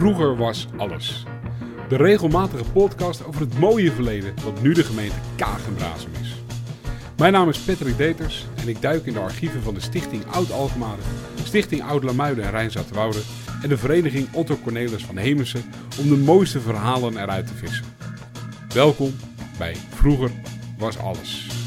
Vroeger was alles. De regelmatige podcast over het mooie verleden dat nu de gemeente Kagenbrazem is. Mijn naam is Patrick Deters en ik duik in de archieven van de Stichting Oud-Alkmaar, Stichting Oud-Lamuiden en Rijnzaterwoude en de vereniging Otto Cornelis van Hemersen om de mooiste verhalen eruit te vissen. Welkom bij Vroeger was alles.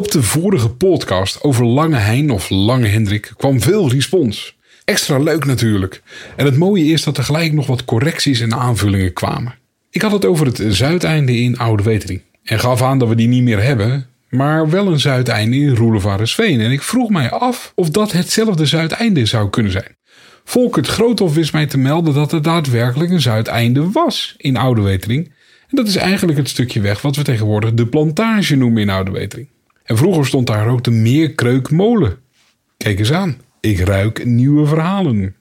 Op de vorige podcast over Lange Hein of Lange Hendrik kwam veel respons. Extra leuk natuurlijk. En het mooie is dat er gelijk nog wat correcties en aanvullingen kwamen. Ik had het over het zuideinde in Oude Wetering. En gaf aan dat we die niet meer hebben, maar wel een zuideinde in Roelevarensveen. En ik vroeg mij af of dat hetzelfde zuideinde zou kunnen zijn. Volkert Groothoff wist mij te melden dat er daadwerkelijk een zuideinde was in Oude Wetering. En dat is eigenlijk het stukje weg wat we tegenwoordig de plantage noemen in Oude Wetering. En vroeger stond daar ook de Meerkreukmolen. Kijk eens aan, ik ruik nieuwe verhalen.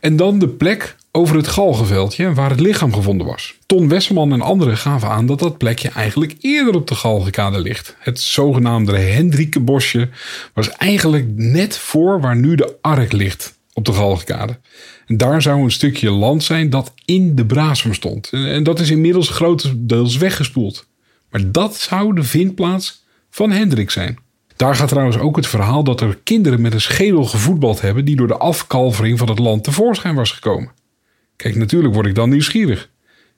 En dan de plek over het galgenveldje waar het lichaam gevonden was. Ton Wesselman en anderen gaven aan dat dat plekje eigenlijk eerder op de Galgenkade ligt. Het zogenaamde Hendrikenbosje was eigenlijk net voor waar nu de Ark ligt op de Galgenkade. En daar zou een stukje land zijn dat in de Brasem stond. En dat is inmiddels grotendeels weggespoeld. Maar dat zou de vindplaats van Hendrik zijn. Daar gaat trouwens ook het verhaal dat er kinderen met een schedel gevoetbald hebben die door de afkalvering van het land tevoorschijn was gekomen. Kijk, natuurlijk word ik dan nieuwsgierig.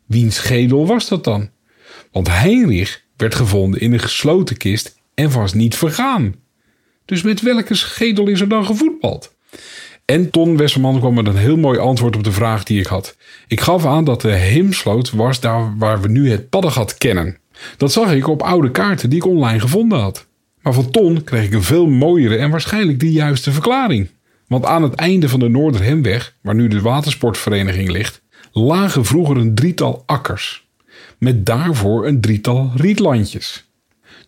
Wiens schedel was dat dan? Want Heinrich werd gevonden in een gesloten kist en was niet vergaan. Dus met welke schedel is er dan gevoetbald? En Ton Wesselman kwam met een heel mooi antwoord op de vraag die ik had. Ik gaf aan dat de Heemsloot was daar waar we nu het Paddengat kennen. Dat zag ik op oude kaarten die ik online gevonden had. Maar van Ton kreeg ik een veel mooiere en waarschijnlijk de juiste verklaring. Want aan het einde van de Noorderhemweg, waar nu de watersportvereniging ligt, lagen vroeger een drietal akkers. Met daarvoor een drietal rietlandjes.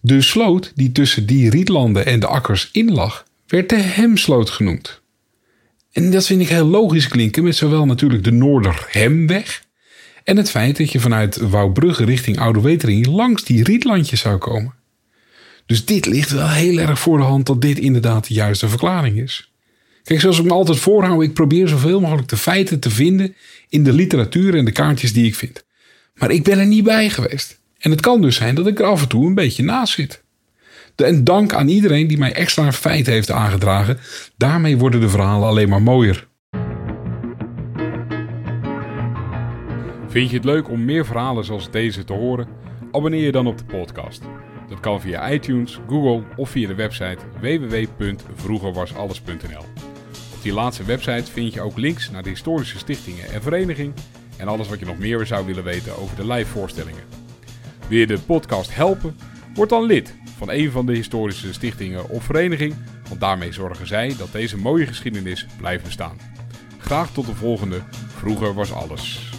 De sloot die tussen die rietlanden en de akkers in lag, werd de Hemsloot genoemd. En dat vind ik heel logisch klinken met zowel natuurlijk de Noorderhemweg en het feit dat je vanuit Wouwbrugge richting Oude Wetering langs die rietlandjes zou komen. Dus dit ligt wel heel erg voor de hand dat dit inderdaad de juiste verklaring is. Kijk, zoals ik me altijd voorhoud, ik probeer zoveel mogelijk de feiten te vinden in de literatuur en de kaartjes die ik vind. Maar ik ben er niet bij geweest. En het kan dus zijn dat ik er af en toe een beetje naast zit. En dank aan iedereen die mij extra feiten heeft aangedragen. Daarmee worden de verhalen alleen maar mooier. Vind je het leuk om meer verhalen zoals deze te horen? Abonneer je dan op de podcast. Dat kan via iTunes, Google of via de website www.vroegerwasalles.nl. Op die laatste website vind je ook links naar de historische stichtingen en vereniging en alles wat je nog meer zou willen weten over de live voorstellingen. Wil je de podcast helpen? Word dan lid van een van de historische stichtingen of vereniging, want daarmee zorgen zij dat deze mooie geschiedenis blijft bestaan. Graag tot de volgende. Vroeger was alles.